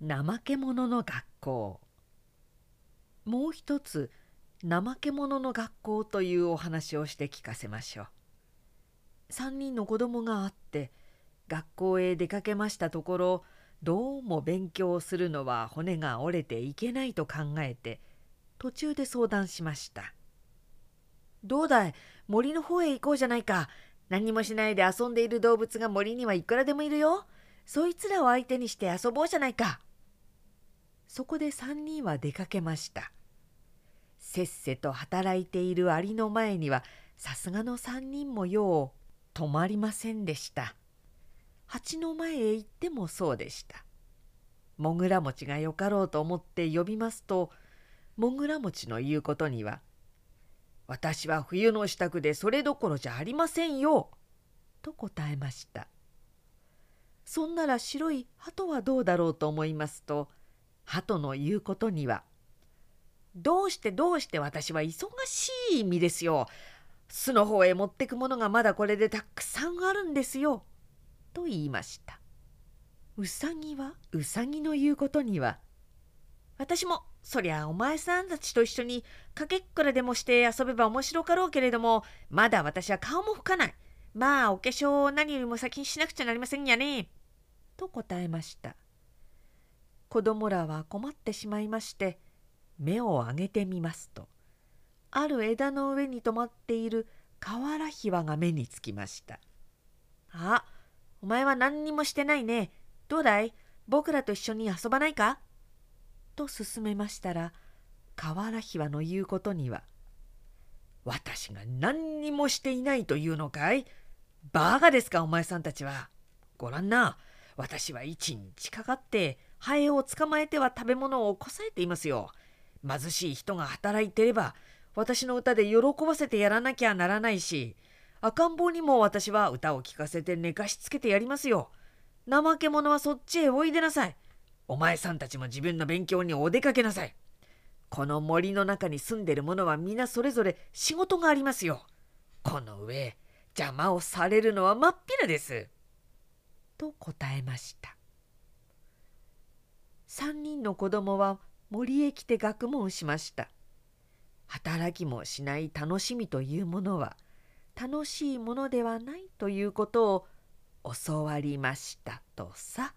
怠け者の学校。もう一つ怠け者の学校というお話をして聞かせましょう。3人の子供があって学校へ出かけましたところどうも勉強するのは骨が折れていけないと考えて途中で相談しました「どうだい森の方へ行こうじゃないか。何もしないで遊んでいる動物が森にはいくらでもいるよ。そいつらを相手にして遊ぼうじゃないか」そこで3人は出かけました。せっせと働いているアリの前にはさすがの3人もよう止まりませんでした。蜂の前へ行ってもそうでした。もぐら餅がよかろうと思って呼びますともぐら餅の言うことには「私は冬の支度でそれどころじゃありませんよ」と答えました。そんなら白い鳩はどうだろうと思いますと鳩の言うことには「どうしてどうして私は忙しい身ですよ。巣の方へ持ってくものがまだこれでたくさんあるんですよ。」と言いました。うさぎはうさぎの言うことには「私もそりゃお前さんたちと一緒にかけっこらでもして遊べば面白かろうけれどもまだ私は顔も拭かない。まあお化粧を何よりも先にしなくちゃなりませんやね。」と答えました。子供らは困ってしまいまして目を上げてみますとある枝の上に止まっている瓦ひわが目につきました「あお前は何にもしてないね。どうだい？僕らと一緒に遊ばないか?」と勧めましたら瓦ひわの言うことには「私が何にもしていないというのかい？バカですかお前さんたちは。ごらんな。私は一日かかってハエを捕まえては食べ物をこさえていますよ。貧しい人が働いてれば私の歌で喜ばせてやらなきゃならないし赤ん坊にも私は歌を聴かせて寝かしつけてやりますよ。怠け者はそっちへおいでなさい。お前さんたちも自分の勉強にお出かけなさい。この森の中に住んでる者は皆それぞれ仕事がありますよ。この上邪魔をされるのはまっぴらです。と答えました。3人の子供は森へ来て学問しました働きもしない楽しみというものは楽しいものではないということを教わりましたとさ。